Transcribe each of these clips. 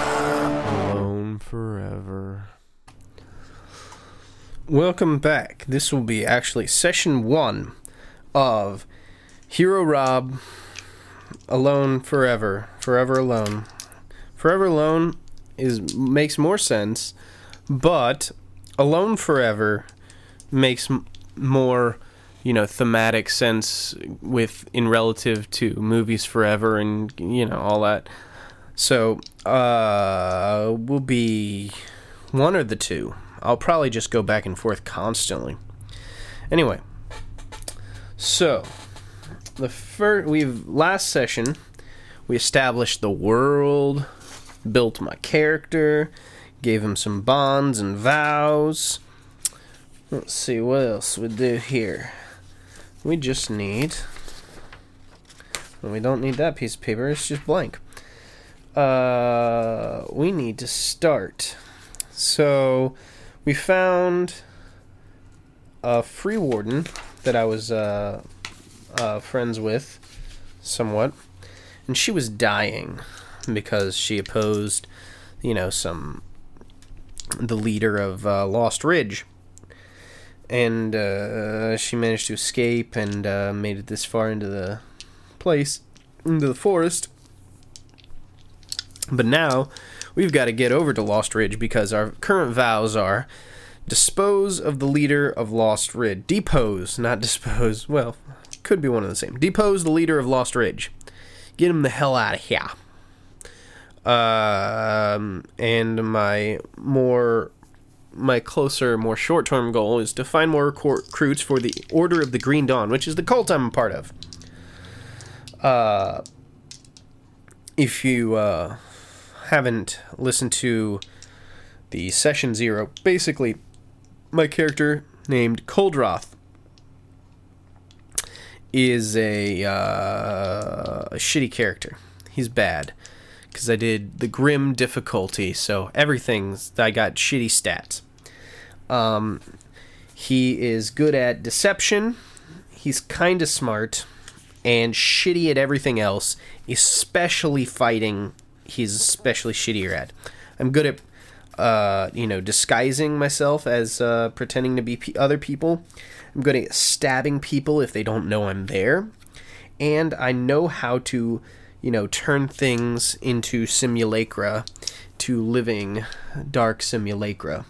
Alone forever. Welcome back. This will be actually session one of Hero Rob Alone Forever. Forever Alone. Forever Alone is makes more sense, but Alone Forever makes m- more, you know, thematic sense with in relative to movies forever and you know all that. So, uh, will be one or the two. I'll probably just go back and forth constantly. Anyway, so the first we've last session we established the world, built my character, gave him some bonds and vows. Let's see what else we do here. We just need. we don't need that piece of paper. It's just blank uh, we need to start. So we found a free warden that I was uh, uh, friends with somewhat, and she was dying because she opposed, you know, some the leader of uh, Lost Ridge. And uh, she managed to escape and uh, made it this far into the place, into the forest. But now we've got to get over to Lost Ridge because our current vows are dispose of the leader of Lost Ridge. Depose, not dispose. Well, could be one of the same. Depose the leader of Lost Ridge. Get him the hell out of here. Um, and my more, my closer, more short-term goal is to find more recru- recruits for the Order of the Green Dawn, which is the cult I'm a part of. Uh, if you uh, haven't listened to the session zero, basically, my character named Coldroth is a, uh, a shitty character. He's bad because I did the grim difficulty, so everything's I got shitty stats. Um, he is good at deception. He's kind of smart and shitty at everything else, especially fighting he's especially shittier at. I'm good at, uh, you know, disguising myself as uh, pretending to be p- other people. I'm good at stabbing people if they don't know I'm there. And I know how to, you know, turn things into simulacra to living dark simulacra.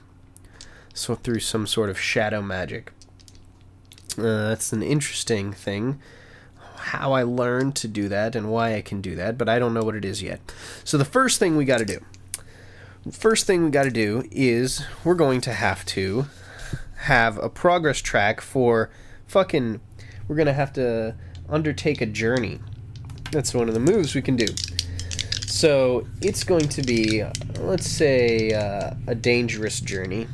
So through some sort of shadow magic. Uh, that's an interesting thing how I learned to do that and why I can do that, but I don't know what it is yet. So the first thing we got to do, first thing we got to do is we're going to have to have a progress track for fucking. We're gonna have to undertake a journey. That's one of the moves we can do. So it's going to be, let's say, uh, a dangerous journey.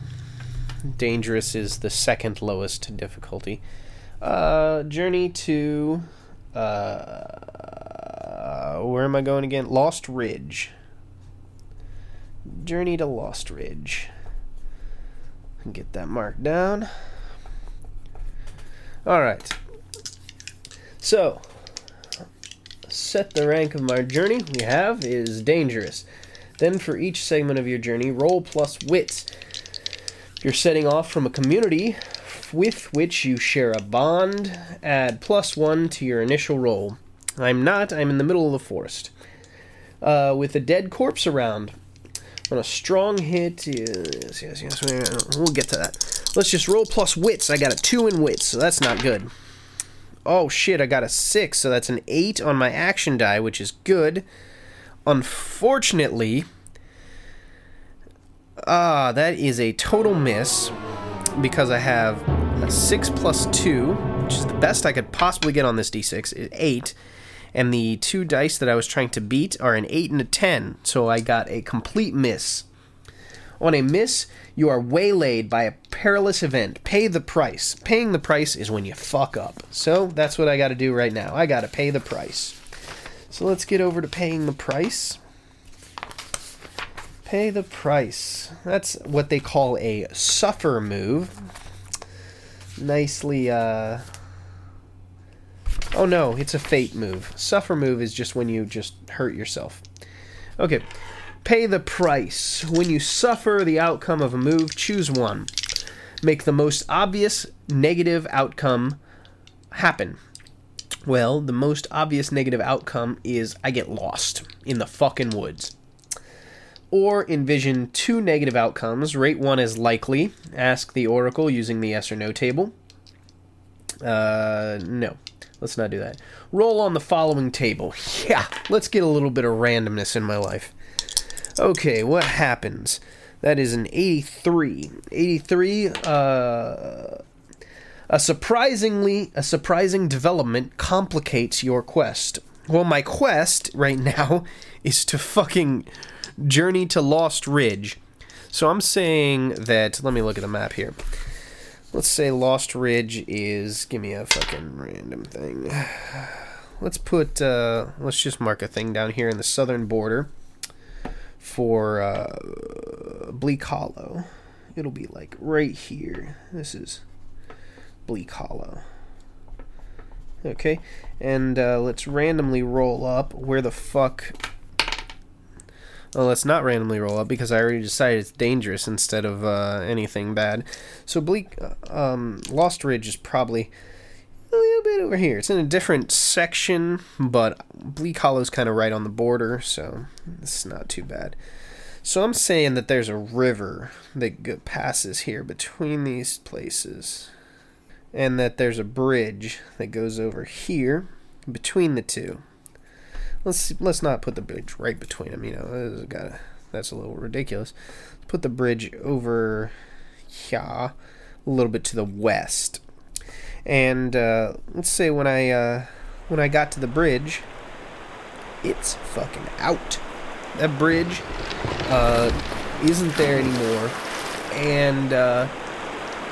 Dangerous is the second lowest difficulty. Uh, journey to uh, where am I going again? Lost Ridge. Journey to Lost Ridge. Get that marked down. All right. So, set the rank of my journey we have is dangerous. Then for each segment of your journey, roll plus wits. You're setting off from a community with which you share a bond, add plus one to your initial roll. I'm not, I'm in the middle of the forest. Uh, with a dead corpse around. On a strong hit, yes, yes, yes, we'll get to that. Let's just roll plus wits. I got a 2 in wits, so that's not good. Oh shit, I got a 6, so that's an 8 on my action die, which is good. Unfortunately, ah, that is a total miss because I have a 6 plus 2, which is the best I could possibly get on this d6, is 8. And the two dice that I was trying to beat are an 8 and a 10, so I got a complete miss. On a miss, you are waylaid by a perilous event. Pay the price. Paying the price is when you fuck up. So that's what I got to do right now. I got to pay the price. So let's get over to paying the price. Pay the price. That's what they call a suffer move. Nicely, uh, Oh no, it's a fate move. Suffer move is just when you just hurt yourself. Okay. Pay the price. When you suffer the outcome of a move, choose one. Make the most obvious negative outcome happen. Well, the most obvious negative outcome is I get lost in the fucking woods. Or envision two negative outcomes. Rate one as likely. Ask the oracle using the yes or no table. Uh, no. Let's not do that. Roll on the following table. Yeah, let's get a little bit of randomness in my life. Okay, what happens? That is an 83. 83, uh, a surprisingly a surprising development complicates your quest. Well, my quest right now is to fucking journey to Lost Ridge. So I'm saying that let me look at the map here. Let's say Lost Ridge is give me a fucking random thing. Let's put uh let's just mark a thing down here in the southern border for uh Bleak Hollow. It'll be like right here. This is Bleak Hollow. Okay, and uh, let's randomly roll up where the fuck. Oh, let's not randomly roll up because I already decided it's dangerous instead of uh, anything bad. So Bleak, uh, um, Lost Ridge is probably a little bit over here. It's in a different section, but Bleak Hollow's kind of right on the border, so it's not too bad. So I'm saying that there's a river that passes here between these places and that there's a bridge that goes over here between the two. Let's let's not put the bridge right between them. You know, got that's a little ridiculous. Let's put the bridge over here, a little bit to the west. And uh, let's say when I uh, when I got to the bridge, it's fucking out. That bridge uh, isn't there anymore, and uh,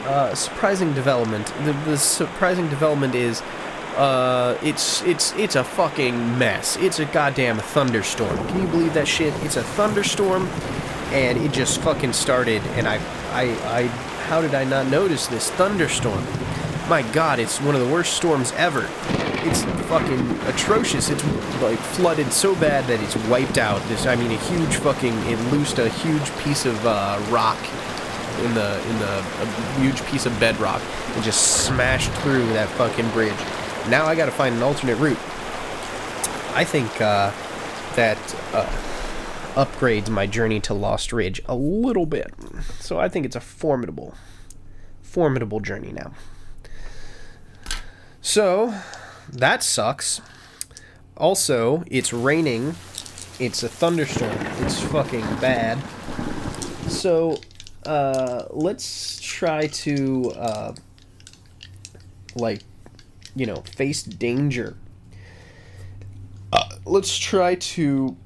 uh, surprising development. The, the surprising development is uh, it's it's it's a fucking mess. It's a goddamn thunderstorm. Can you believe that shit? It's a thunderstorm, and it just fucking started. And I I I how did I not notice this thunderstorm? My God, it's one of the worst storms ever. It's fucking atrocious. It's like flooded so bad that it's wiped out. This I mean a huge fucking it loosed a huge piece of uh, rock in the in the a huge piece of bedrock and just smashed through that fucking bridge. Now I got to find an alternate route. I think uh, that uh, upgrades my journey to Lost Ridge a little bit. So I think it's a formidable, formidable journey now. So that sucks. Also, it's raining. It's a thunderstorm. It's fucking bad. So uh, let's try to uh, like you know face danger. Uh, let's try to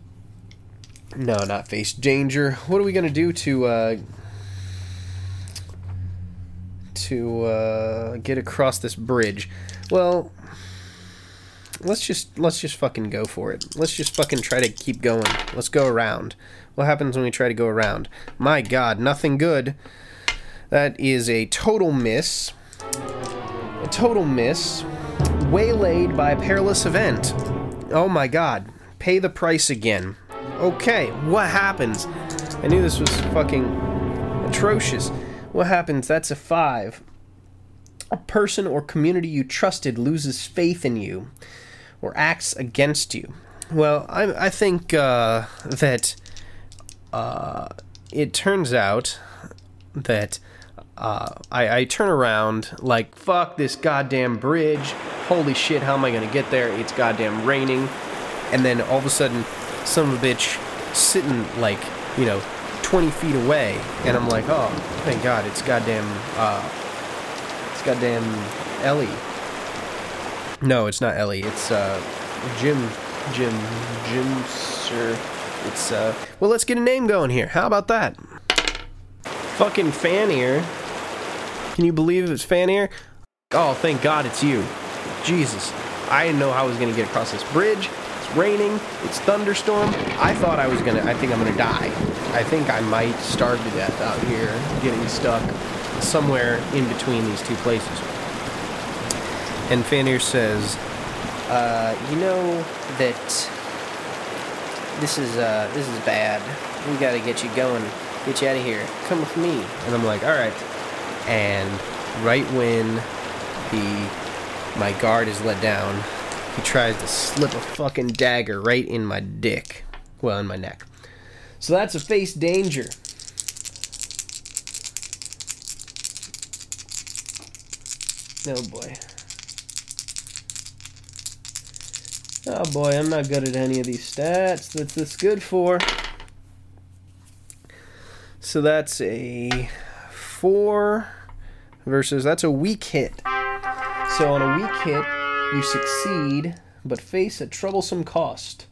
no, not face danger. What are we gonna do to uh, to uh, get across this bridge? Well, let's just let's just fucking go for it. Let's just fucking try to keep going. Let's go around. What happens when we try to go around? My god, nothing good. That is a total miss. A total miss. Waylaid by a perilous event. Oh my god. Pay the price again. Okay, what happens? I knew this was fucking atrocious. What happens? That's a five. A person or community you trusted loses faith in you or acts against you. Well, I, I think uh, that uh, it turns out that uh, I, I, turn around like fuck this goddamn bridge. Holy shit, how am I gonna get there? It's goddamn raining, and then all of a sudden, some of a bitch sitting like you know 20 feet away, and I'm like, oh, thank God, it's goddamn, uh, it's goddamn Ellie. No, it's not Ellie. It's uh, Jim, Jim, Jim, sir. It's, uh, well, let's get a name going here. How about that? Fucking Fanier. Can you believe it's Fanier? Oh, thank God it's you. Jesus. I didn't know how I was going to get across this bridge. It's raining. It's thunderstorm. I thought I was going to, I think I'm going to die. I think I might starve to death out here, getting stuck somewhere in between these two places. And Fanier says, uh, you know that this is uh, this is bad. We gotta get you going, get you out of here. Come with me." And I'm like, "All right." And right when the my guard is let down, he tries to slip a fucking dagger right in my dick, well, in my neck. So that's a face danger. Oh boy. Oh boy, I'm not good at any of these stats. That's this good for. So that's a four versus that's a weak hit. So on a weak hit, you succeed but face a troublesome cost.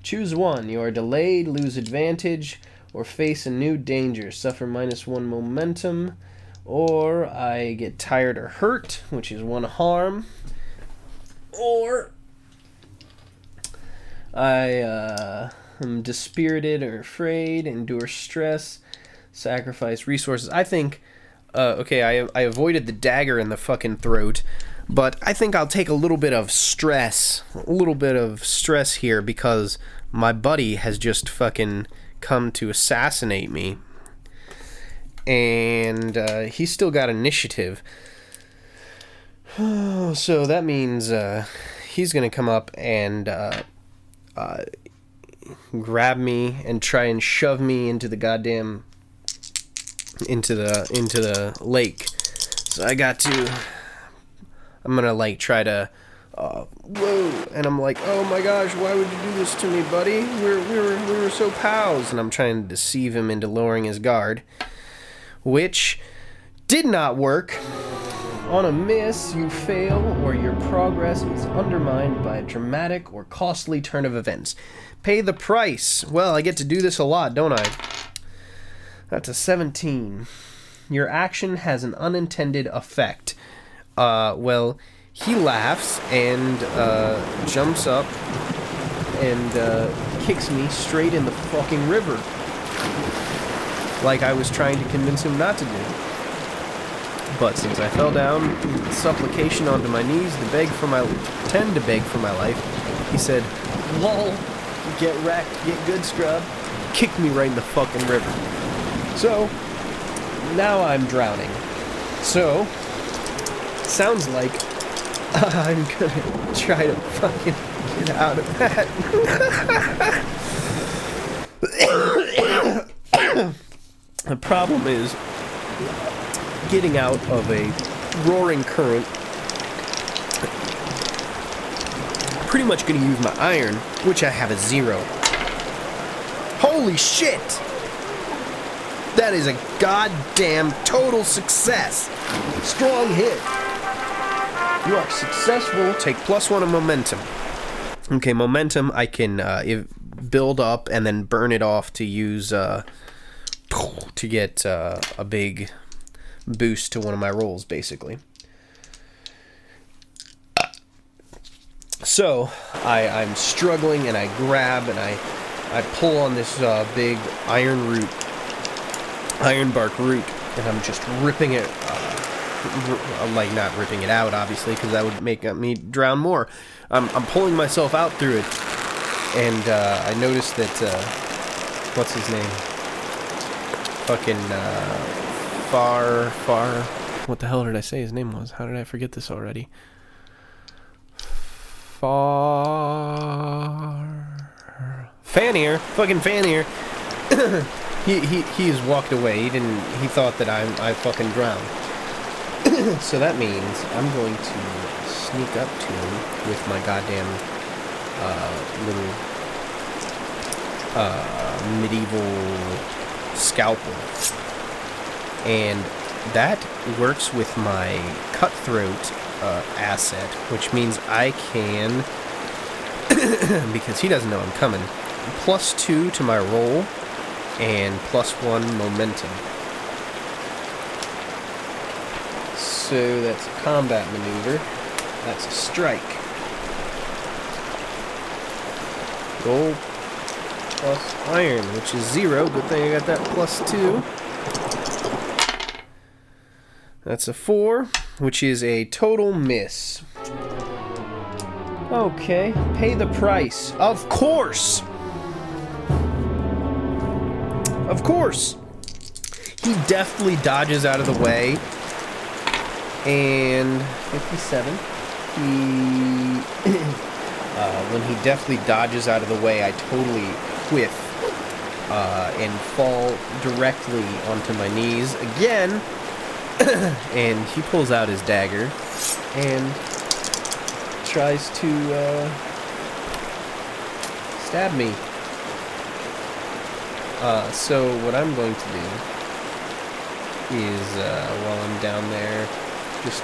Choose one. You are delayed, lose advantage, or face a new danger. Suffer minus one momentum, or I get tired or hurt, which is one harm, or I uh, am dispirited or afraid, endure stress, sacrifice resources. I think, uh, okay, I, I avoided the dagger in the fucking throat, but I think I'll take a little bit of stress, a little bit of stress here because my buddy has just fucking come to assassinate me. And uh, he's still got initiative. so that means uh, he's going to come up and uh, uh, grab me and try and shove me into the goddamn into the into the lake. So I got to. I'm gonna like try to. Uh, whoa! And I'm like, oh my gosh, why would you do this to me, buddy? We're we were we were so pals, and I'm trying to deceive him into lowering his guard, which did not work. On a miss, you fail, or your progress is undermined by a dramatic or costly turn of events. Pay the price. Well, I get to do this a lot, don't I? That's a 17. Your action has an unintended effect. Uh, well, he laughs and uh, jumps up and uh, kicks me straight in the fucking river. Like I was trying to convince him not to do. But since I fell down, supplication onto my knees to beg for my tend to beg for my life, he said, "Lol, get wrecked, get good, scrub." Kicked me right in the fucking river. So now I'm drowning. So sounds like I'm gonna try to fucking get out of that. the problem is getting out of a roaring current. Pretty much gonna use my iron, which I have a zero. Holy shit! That is a goddamn total success. Strong hit. You are successful. Take plus one of momentum. Okay, momentum I can uh, build up and then burn it off to use uh, to get uh, a big boost to one of my rolls, basically. So I, I'm struggling and I grab and I I pull on this uh, big iron root, iron bark root, and I'm just ripping it, uh, like not ripping it out, obviously, because that would make uh, me drown more. I'm, I'm pulling myself out through it, and uh, I noticed that uh, what's his name? Fucking uh, far, far. What the hell did I say his name was? How did I forget this already? Far. Fanier, fucking Fanier. he he he's walked away. He didn't. He thought that I I fucking drowned. so that means I'm going to sneak up to him with my goddamn uh, little uh, medieval scalpel, and that works with my cutthroat uh, asset, which means I can, because he doesn't know I'm coming, plus two to my roll and plus one momentum. So that's a combat maneuver. That's a strike. Gold plus iron, which is zero. Good thing I got that plus two. That's a four, which is a total miss. Okay, pay the price. Of course! Of course! He deftly dodges out of the way. And 57. He. uh, when he deftly dodges out of the way, I totally whiff uh, and fall directly onto my knees again. and he pulls out his dagger and tries to uh, stab me. Uh, so what I'm going to do is uh, while I'm down there, just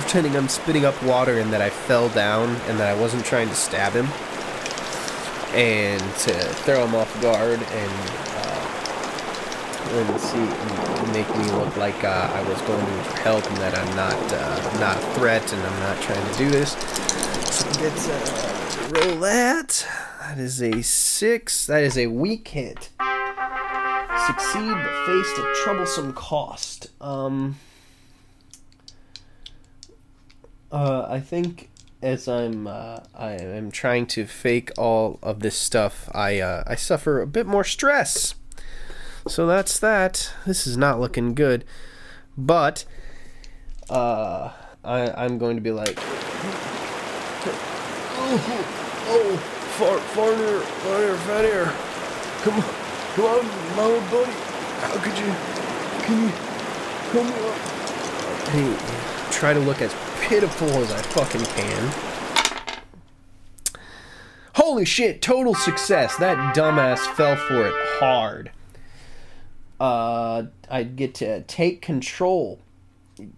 pretending I'm spitting up water and that I fell down and that I wasn't trying to stab him, and to throw him off guard and and see and make me look like uh, I was going to help and that I'm not uh, not a threat and I'm not trying to do this. So let's uh, roll that. That is a six. That is a weak hit. Succeed but faced a troublesome cost. Um. Uh, I think as I'm uh, I am trying to fake all of this stuff, I uh, I suffer a bit more stress. So that's that. This is not looking good. But uh I I'm going to be like Oh, oh far farther farther farther Come on come on my old buddy How could you can you come on Hey try to look as pitiful as I fucking can. Holy shit, total success. That dumbass fell for it hard uh, I get to take control.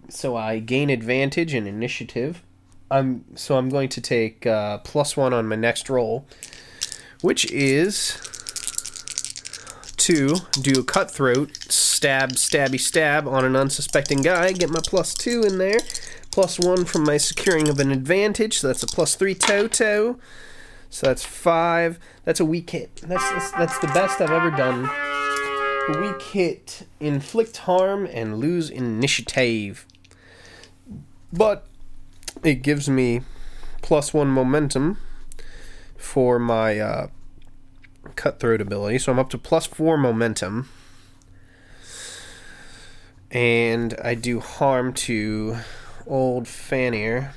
So I gain advantage and initiative. I'm so I'm going to take uh, plus one on my next roll, which is to do a cutthroat stab, stabby stab on an unsuspecting guy. Get my plus two in there, plus one from my securing of an advantage. So that's a plus three toto. So that's five. That's a weak hit. That's that's, that's the best I've ever done weak hit, inflict harm, and lose initiative. But it gives me plus one momentum for my uh, cutthroat ability, so I'm up to plus four momentum. And I do harm to old Fanier.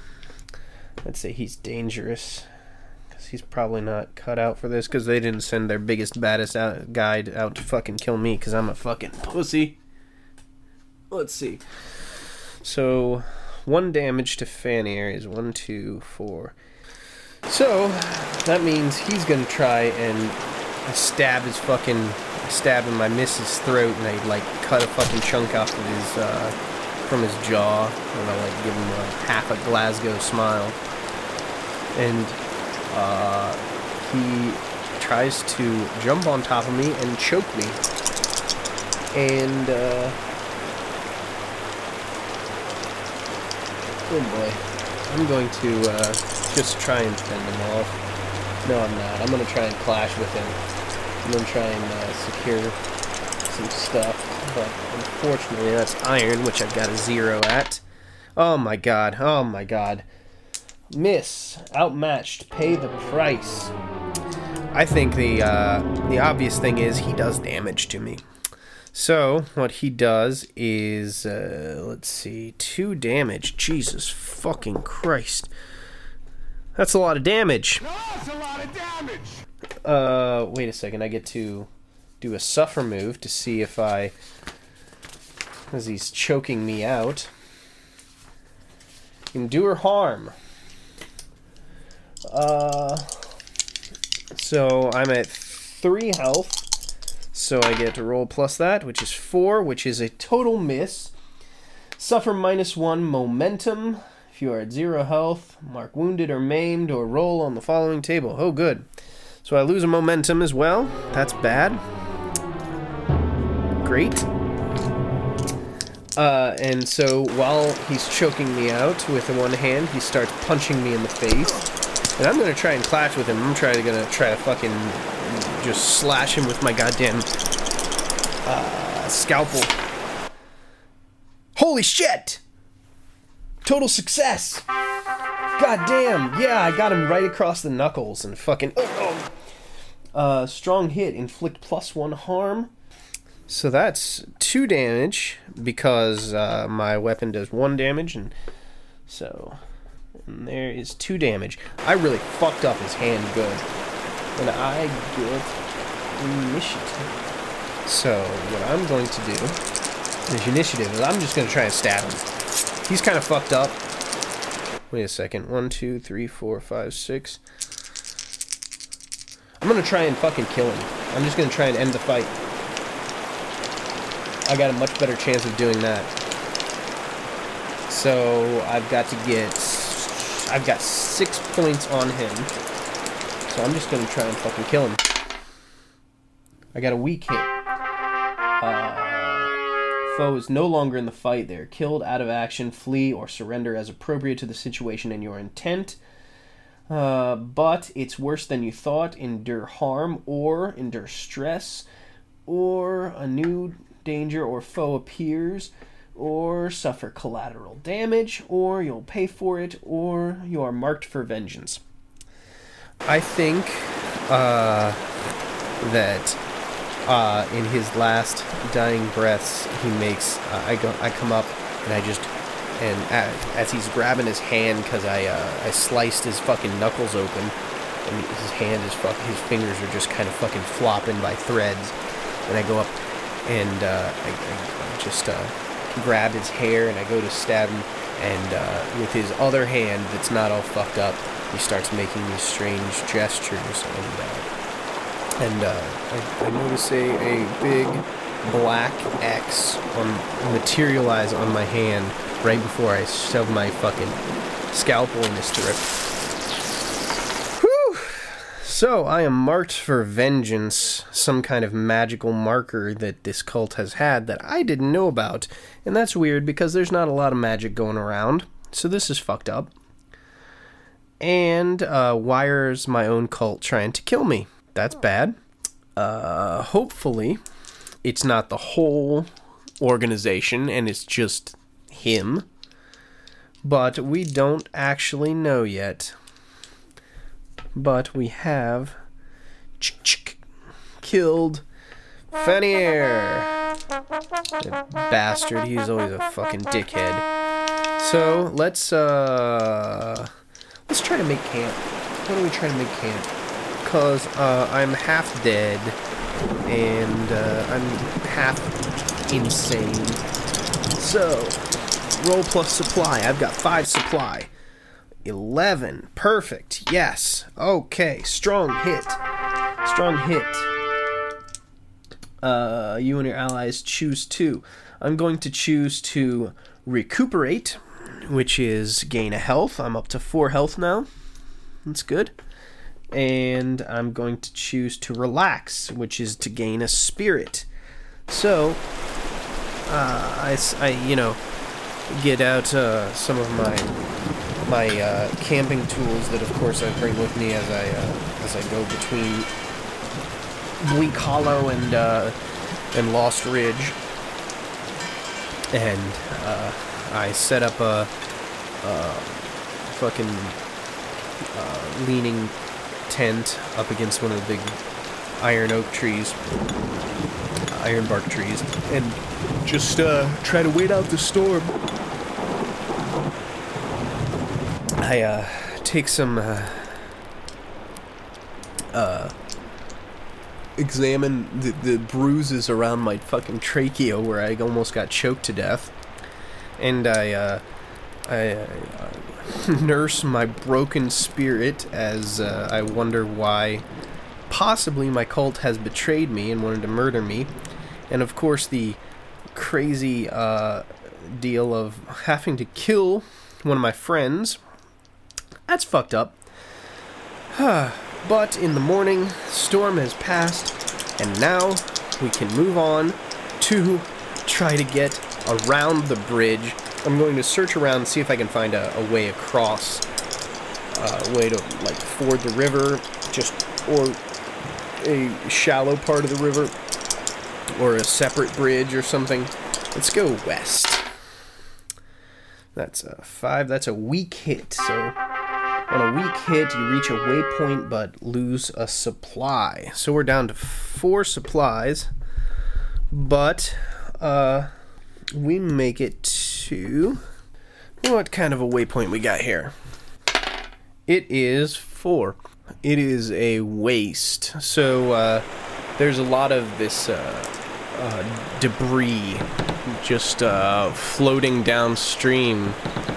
Let's say he's dangerous because he's probably not cut out for this because they didn't send their biggest, baddest out, guide out to fucking kill me because I'm a fucking pussy. Let's see. So, one damage to Fanier is one, two, four. So, that means he's gonna try and stab his fucking. stab him, I miss his throat, and I like cut a fucking chunk off of his, uh, from his jaw, and I like give him a half a Glasgow smile. And uh, he tries to jump on top of me and choke me. And, uh, oh boy, I'm going to uh, just try and fend him off. No, I'm not. I'm going to try and clash with him. I'm going to try and uh, secure some stuff. But unfortunately, that's iron, which I've got a zero at. Oh my god. Oh my god. Miss, outmatched, pay the price. I think the uh, the obvious thing is he does damage to me. So what he does is, uh, let's see, two damage. Jesus fucking Christ, that's a lot of damage. No, that's a lot of damage. Uh, wait a second. I get to do a suffer move to see if I, as he's choking me out, endure harm. Uh, so I'm at three health. So I get to roll plus that, which is four, which is a total miss. Suffer minus one momentum. If you are at zero health, mark wounded or maimed, or roll on the following table. Oh, good. So I lose a momentum as well. That's bad. Great. Uh, and so while he's choking me out with one hand, he starts punching me in the face. And I'm gonna try and clash with him. I'm trying gonna try to fucking just slash him with my goddamn uh, scalpel. Holy shit! Total success! God damn! Yeah, I got him right across the knuckles and fucking. Oh, oh. Uh, strong hit, inflict plus one harm. So that's two damage because uh, my weapon does one damage, and so and there is two damage. I really fucked up his hand good, and I get initiative. So what I'm going to do is initiative is I'm just going to try and stab him. He's kind of fucked up. Wait a second. One, two, three, four, five, six. I'm gonna try and fucking kill him. I'm just gonna try and end the fight. I got a much better chance of doing that. So I've got to get. I've got six points on him. So I'm just gonna try and fucking kill him. I got a weak hit. Foe is no longer in the fight. They are killed out of action, flee, or surrender as appropriate to the situation and your intent. Uh, but it's worse than you thought. Endure harm or endure stress, or a new danger or foe appears, or suffer collateral damage, or you'll pay for it, or you are marked for vengeance. I think uh, that uh, in his last dying breaths, he makes. Uh, I go. I come up and I just. And as, he's grabbing his hand, because I uh, I sliced his fucking knuckles open, and his hand is fuck. His fingers are just kind of fucking flopping by threads. And I go up and uh, I, I, just uh, grab his hair and I go to stab him. And uh, with his other hand that's not all fucked up, he starts making these strange gestures and uh, and uh, I, I notice a, a big black X on materialize on my hand right before I shove my fucking scalpel in his throat. Whew! So I am marked for vengeance, some kind of magical marker that this cult has had that I didn't know about, and that's weird because there's not a lot of magic going around. So this is fucked up. And uh, wires my own cult trying to kill me. That's bad. Uh, hopefully, it's not the whole organization and it's just him. But we don't actually know yet. But we have killed Fenrir. Bastard, he's always a fucking dickhead. So let's uh let's try to make camp. Why don't we try to make camp? Cause uh, I'm half dead and uh, I'm half insane. So, roll plus supply. I've got five supply. 11. Perfect. Yes. Okay. Strong hit. Strong hit. Uh, you and your allies choose two. I'm going to choose to recuperate, which is gain a health. I'm up to four health now. That's good and I'm going to choose to relax, which is to gain a spirit. So, uh, I, I, you know, get out uh, some of my my uh, camping tools that, of course, I bring with me as I uh, as I go between Bleak Hollow and uh, and Lost Ridge, and uh, I set up a, a fucking leaning tent up against one of the big iron oak trees, iron bark trees, and just uh, try to wait out the storm. I uh, take some, uh, uh, examine the, the bruises around my fucking trachea where I almost got choked to death, and I, uh, I, I nurse my broken spirit as uh, I wonder why possibly my cult has betrayed me and wanted to murder me. And of course, the crazy uh, deal of having to kill one of my friends. That's fucked up. but in the morning, storm has passed, and now we can move on to try to get around the bridge I'm going to search around and see if I can find a, a way across, uh, a way to like ford the river, just or a shallow part of the river, or a separate bridge or something. Let's go west. That's a five. That's a weak hit. So on a weak hit, you reach a waypoint but lose a supply. So we're down to four supplies, but uh, we make it to what kind of a waypoint we got here? It is four. It is a waste. So uh, there's a lot of this uh, uh, debris just uh, floating downstream,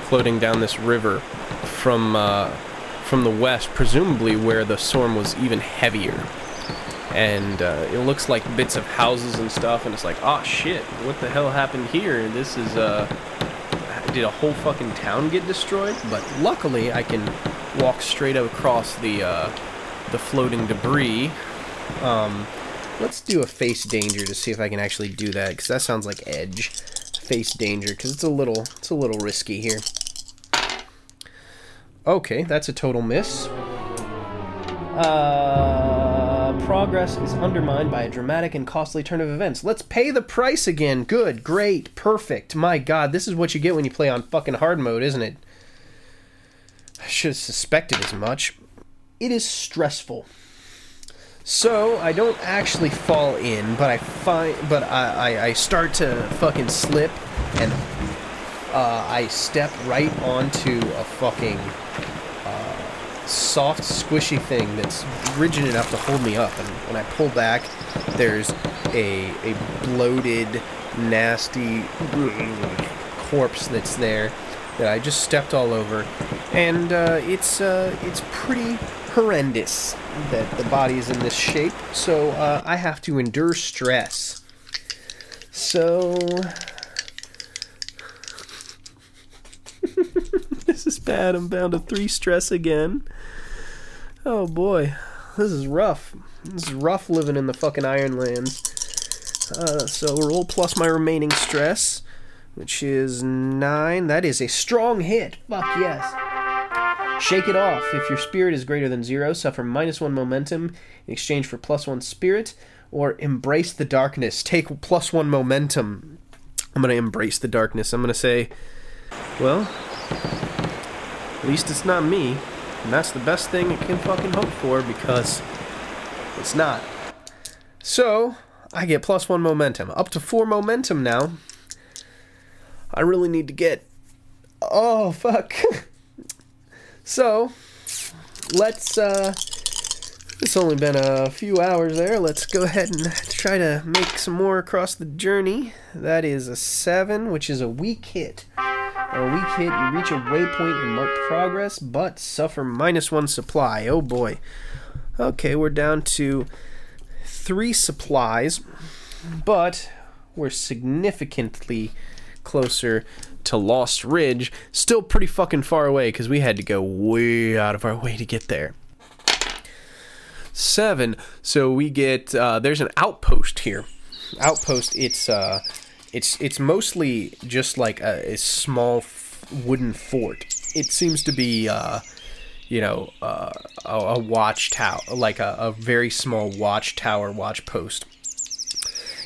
floating down this river from uh, from the west, presumably where the storm was even heavier. And uh, it looks like bits of houses and stuff, and it's like, oh shit, what the hell happened here? This is uh, did a whole fucking town get destroyed? But luckily, I can walk straight across the uh, the floating debris. Um, let's do a face danger to see if I can actually do that, because that sounds like edge. Face danger, because it's a little it's a little risky here. Okay, that's a total miss. Uh, progress is undermined by a dramatic and costly turn of events. Let's pay the price again. Good, great, perfect. My god, this is what you get when you play on fucking hard mode, isn't it? I should have suspected as much. It is stressful. So I don't actually fall in, but I find, but I, I, I start to fucking slip, and uh, I step right onto a fucking soft, squishy thing that's rigid enough to hold me up. And when I pull back, there's a a bloated, nasty corpse that's there that I just stepped all over, and uh, it's uh, it's pretty horrendous that the body is in this shape. So uh, I have to endure stress. So this is bad. I'm bound to three stress again. Oh boy, this is rough. This is rough living in the fucking Ironlands. Uh, so roll plus my remaining stress which is nine. That is a strong hit. Fuck yes. Shake it off. If your spirit is greater than zero, suffer minus one momentum in exchange for plus one spirit, or embrace the darkness. Take plus one momentum. I'm gonna embrace the darkness. I'm gonna say, well, at least it's not me. And that's the best thing I can fucking hope for because it's not. So, I get plus one momentum. Up to four momentum now. I really need to get. Oh, fuck. so, let's, uh. It's only been a few hours there. Let's go ahead and try to make some more across the journey. That is a 7, which is a weak hit. A weak hit, you reach a waypoint and mark progress, but suffer minus 1 supply. Oh boy. Okay, we're down to 3 supplies, but we're significantly closer to Lost Ridge. Still pretty fucking far away because we had to go way out of our way to get there. Seven. So we get uh, there's an outpost here. Outpost. It's uh, it's it's mostly just like a, a small f- wooden fort. It seems to be uh, you know uh, a, a watchtower, like a, a very small watchtower, watch post.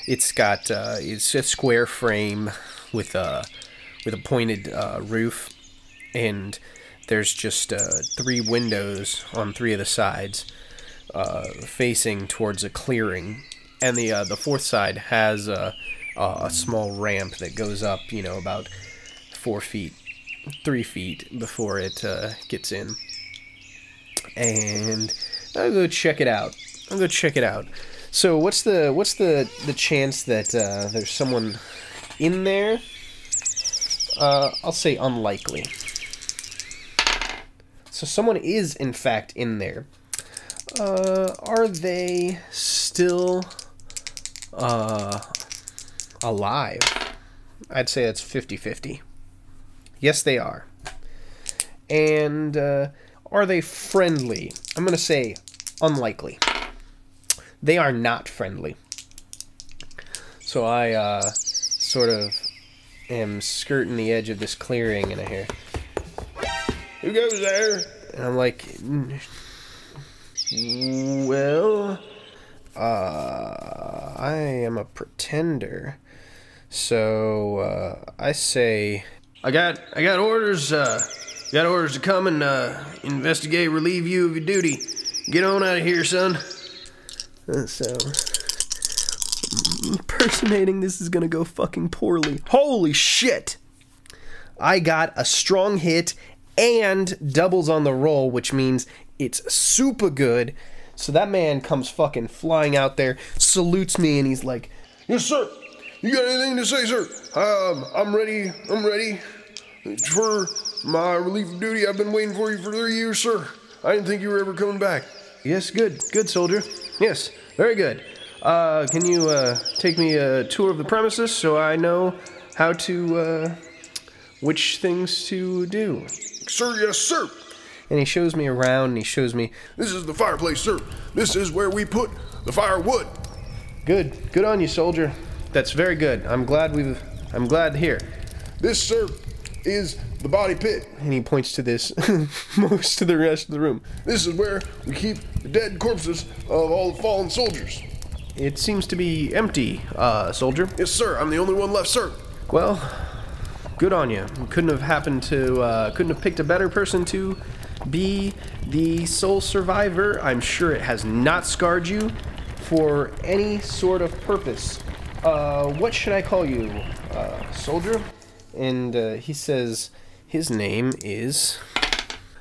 It's got uh, it's a square frame with a with a pointed uh, roof, and there's just uh, three windows on three of the sides, uh, facing towards a clearing, and the the fourth side has a a small ramp that goes up, you know, about four feet, three feet before it uh, gets in, and I'll go check it out. I'll go check it out. So what's the what's the the chance that uh, there's someone in there? Uh, I'll say unlikely. So someone is in fact in there. Uh, are they still uh, alive? I'd say it's 50-50. Yes, they are. And uh, are they friendly? I'm going to say unlikely. They are not friendly. So I uh, sort of am skirting the edge of this clearing and I hear, Who goes there? And I'm like, Well, uh, I am a pretender. So uh, I say, I got I got orders. Uh, got orders to come and uh, investigate, relieve you of your duty. Get on out of here, son. Uh, so, impersonating this is gonna go fucking poorly. Holy shit! I got a strong hit and doubles on the roll, which means it's super good. So that man comes fucking flying out there, salutes me, and he's like, Yes, sir. You got anything to say, sir? Um, I'm ready. I'm ready for my relief of duty. I've been waiting for you for three years, sir. I didn't think you were ever coming back. Yes, good, good soldier. Yes, very good. Uh, can you uh, take me a tour of the premises so I know how to, uh, which things to do? Sir, yes, sir. And he shows me around and he shows me, This is the fireplace, sir. This is where we put the firewood. good, good on you, soldier. That's very good. I'm glad we've, I'm glad here. This, sir, is the body pit. And he points to this, most to the rest of the room. This is where we keep the dead corpses of all the fallen soldiers. It seems to be empty, uh, soldier. Yes, sir. I'm the only one left, sir. Well, good on you. Couldn't have happened to, uh, couldn't have picked a better person to be the sole survivor. I'm sure it has not scarred you for any sort of purpose. Uh, what should I call you, uh, soldier? And uh, he says his name is.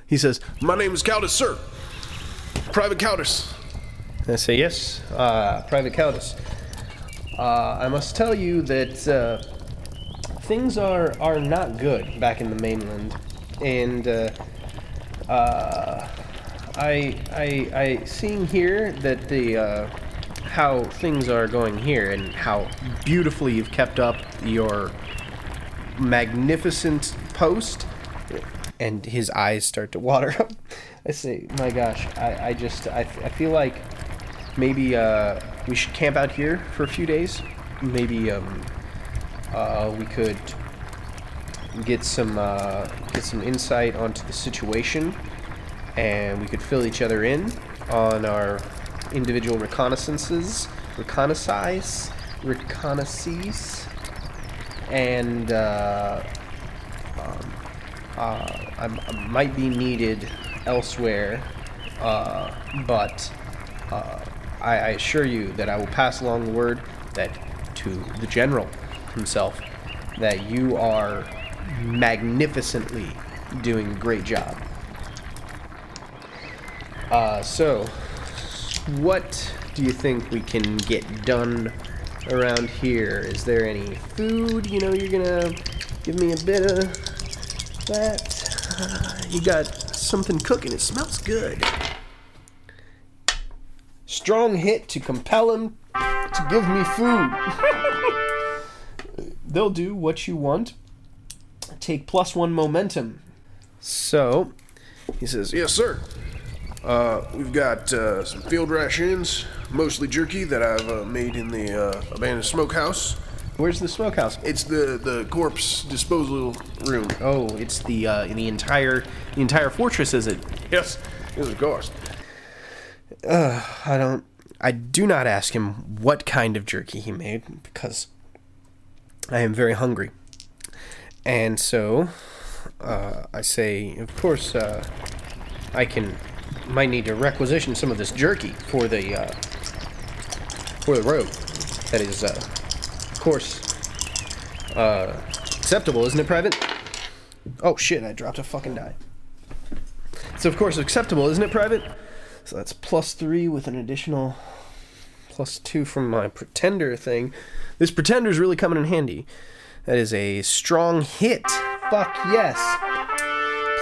He says, My name is Countess, sir. Private. And I say, yes, uh, Private Countess. Uh, I must tell you that uh, things are, are not good back in the mainland. And uh, uh, I, I, I, seeing here that the, uh, how things are going here and how beautifully you've kept up your magnificent post, and his eyes start to water up. I say, my gosh, I, I just, I, I feel like maybe uh, we should camp out here for a few days. Maybe um, uh, we could get some uh, get some insight onto the situation, and we could fill each other in on our individual reconnaissances, reconnaissance, reconnaissances, and uh, um, uh, might be needed elsewhere, uh, but uh, I, I assure you that I will pass along the word that to the general himself that you are magnificently doing a great job. Uh, so, what do you think we can get done around here? Is there any food? You know, you're gonna give me a bit of that. Uh, you got something cooking. It smells good. Strong hit to compel him to give me food. They'll do what you want. Take plus one momentum. So, he says, Yes, sir. Uh, we've got uh, some field rations, mostly jerky that I've uh, made in the uh, abandoned smokehouse. Where's the smokehouse? It's the, the corpse disposal room. Oh, it's the uh, the entire the entire fortress, is it? Yes, yes, of course. I don't. I do not ask him what kind of jerky he made because I am very hungry, and so uh, I say, of course, uh, I can might need to requisition some of this jerky for the uh, for the road. That is, uh, of course, uh, acceptable, isn't it, Private? Oh shit! I dropped a fucking die. So of course acceptable, isn't it, Private? So that's plus three with an additional plus two from my pretender thing. This pretender is really coming in handy. That is a strong hit. Fuck yes.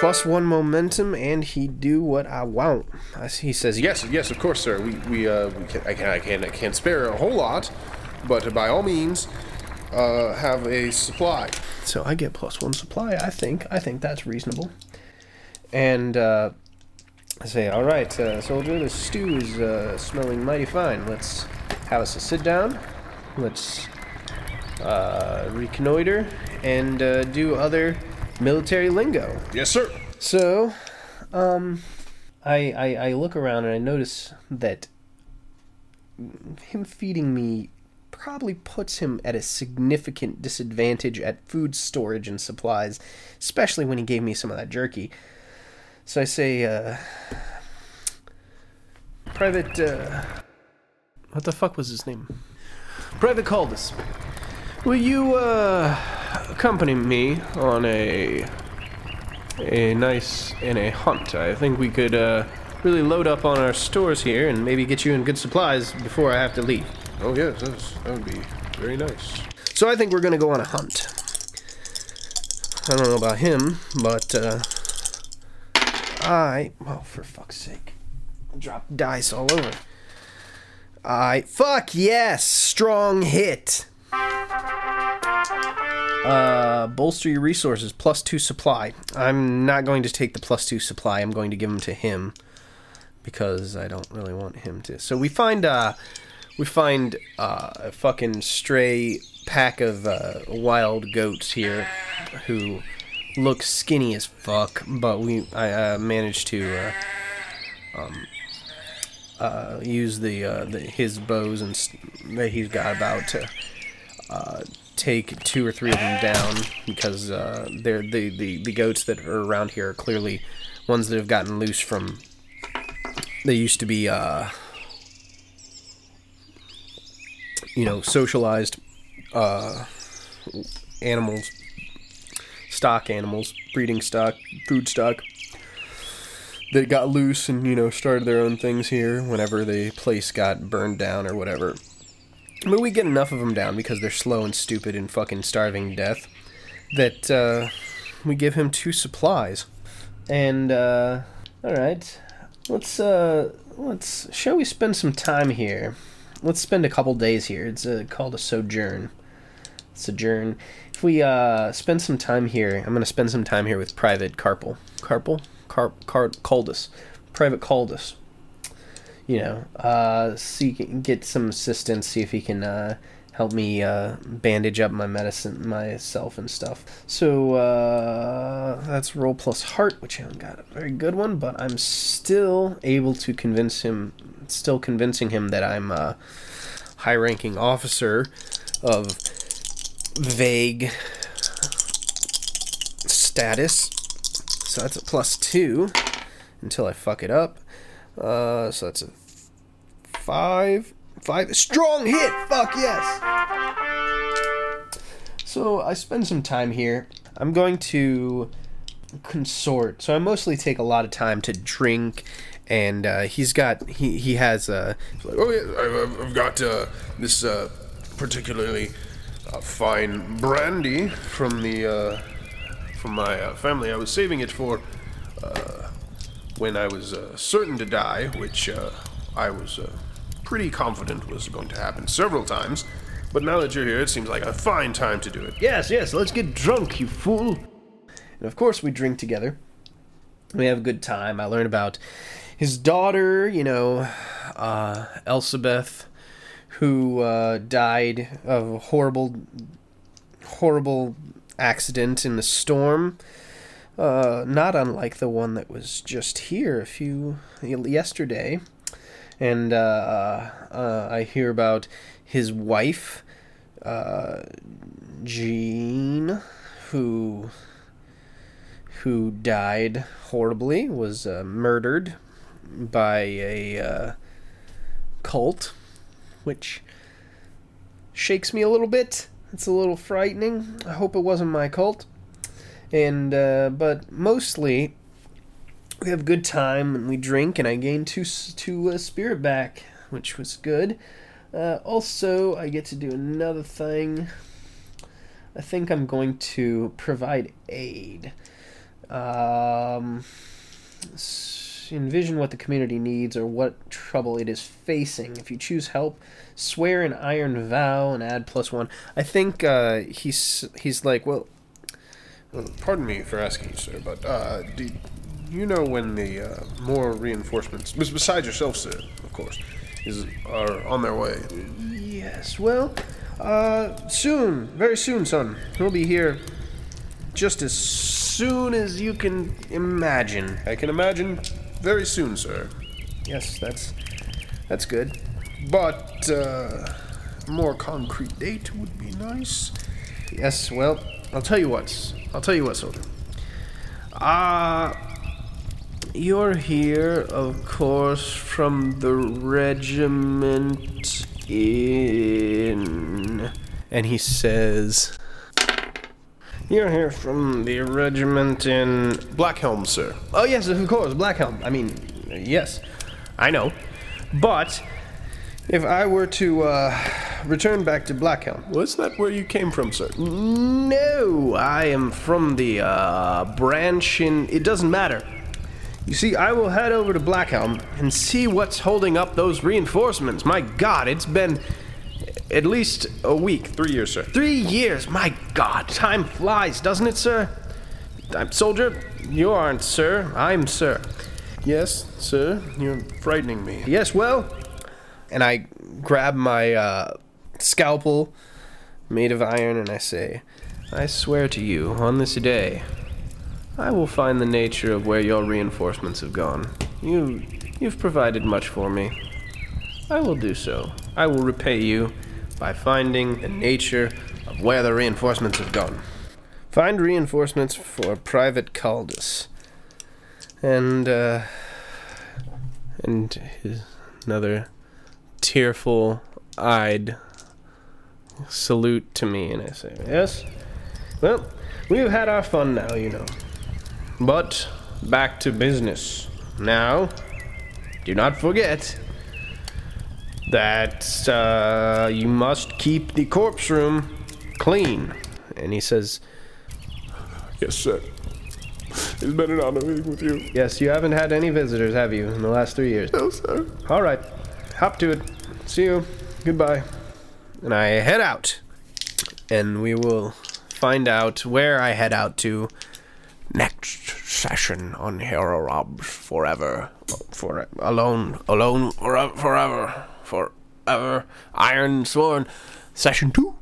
Plus one momentum, and he do what I want. As He says yes. Yes, of course, sir. We we uh we can I can I can I can't spare a whole lot, but by all means, uh, have a supply. So I get plus one supply. I think. I think that's reasonable. And uh, I say, all right, uh, soldier, the stew is uh, smelling mighty fine. Let's have us a sit down. Let's uh, reconnoiter and do other military lingo. Yes, sir. So, um, I, I I look around and I notice that him feeding me probably puts him at a significant disadvantage at food storage and supplies, especially when he gave me some of that jerky. So I say, uh, Private, uh, what the fuck was his name? Private Caldus. Will you, uh, accompany me on a, a nice, in a hunt? I think we could, uh, really load up on our stores here and maybe get you in good supplies before I have to leave. Oh, yes, that would be very nice. So I think we're gonna go on a hunt. I don't know about him, but uh, I oh for fuck's sake, drop dice all over. I fuck yes, strong hit. Uh, bolster your resources plus two supply. I'm not going to take the plus two supply. I'm going to give them to him because I don't really want him to. So we find uh, we find uh, a fucking stray pack of uh, wild goats here who look skinny as fuck, but we I uh, managed to uh, um, uh, use the, uh, the his bows and s- that he's got about to uh, take two or three of them down because uh, they're the, the the goats that are around here are clearly ones that have gotten loose from. They used to be. Uh, you know, socialized uh, animals, stock animals, breeding stock, food stock that got loose and you know started their own things here whenever the place got burned down or whatever. But we get enough of them down because they're slow and stupid and fucking starving to death that uh, we give him two supplies. And uh, all right, let's uh, let's shall we spend some time here? Let's spend a couple days here. It's uh, called a sojourn. Sojourn. If we uh, spend some time here, I'm gonna spend some time here with Private Carpel. Carpel? Car Car Caldus. Private Caldus. You know, uh, see get some assistance. See if he can uh, help me uh, bandage up my medicine myself and stuff. So uh, that's roll plus heart, which I haven't got a very good one, but I'm still able to convince him. Still convincing him that I'm a high-ranking officer of vague status. So that's a plus two until I fuck it up. Uh, so that's a five. Five. Strong hit! Fuck yes! So I spend some time here. I'm going to consort. So I mostly take a lot of time to drink. And uh, he's got he he has uh, Like, oh, yeah, I've, I've got uh, this uh, particularly uh, fine brandy from the uh, from my uh, family. I was saving it for uh, when I was uh, certain to die, which uh, I was uh, pretty confident was going to happen several times. But now that you're here, it seems like a fine time to do it. Yes, yes, let's get drunk, you fool. And of course, we drink together. We have a good time. I learn about his daughter, you know, uh, who uh, died of a horrible, horrible accident in the storm. Uh, not unlike the one that was just here a few yesterday. And uh, uh, I hear about his wife, uh, Jean, who who died horribly, was uh, murdered by a cult, which shakes me a little bit. It's a little frightening. I hope it wasn't my cult. And uh, but mostly we have a good time and we drink and I gain two two uh, spirit back, which was good. Uh, also, I get to do another thing. I think I'm going to provide aid. Um, envision what the community needs or what trouble it is facing. If you choose help, swear an iron vow and add plus one. I think uh, he's he's like, well, Pardon me for asking you, sir, but uh, do you know when the uh, more reinforcements, besides yourself, sir, of course, is are on their way? Yes, well, uh, soon, very soon, son. He'll be here just as soon as you can imagine. I can imagine very soon, sir. Yes, that's that's good. But uh, more concrete date would be nice. Yes, well, I'll tell you what. I'll tell you what, soldier. Ah, you're here, of course, from the regiment in. And he says. You're here from the regiment in. Blackhelm, sir. Oh, yes, of course, Blackhelm. I mean, yes, I know. But if I were to uh, return back to Blackhelm, Was that where you came from, sir? no, I am from the uh, branch in. It doesn't matter. You see, I will head over to Blackhelm and see what's holding up those reinforcements. My God, it's been at least a week. Three years, sir. Three years. My God, time flies, doesn't it, sir? I'm soldier. You aren't, sir. I'm sir. Yes, sir. You're frightening me. Yes, well. And I grab my uh, scalpel made of iron and I say, I swear to you, on this day, I will find the nature of where your reinforcements have gone. You, you've provided much for me. I will do so. I will repay you by finding the nature of where the reinforcements have gone. Find reinforcements for Private Caldus. And, uh, and his, another tearful eyed salute to me, and I say, Yes? Well, we've had our fun now, you know. But back to business. Now, do not forget that uh, you must keep the corpse room clean. And he says, Yes, sir. It's been an honor meeting with you. Yes, you haven't had any visitors, have you, in the last three years? No, sir. All right, hop to it. See you. Goodbye. And I head out, and we will find out where I head out to next session on Hero Robs Forever. For alone, alone forever, forever, forever. Ironsworn, session two.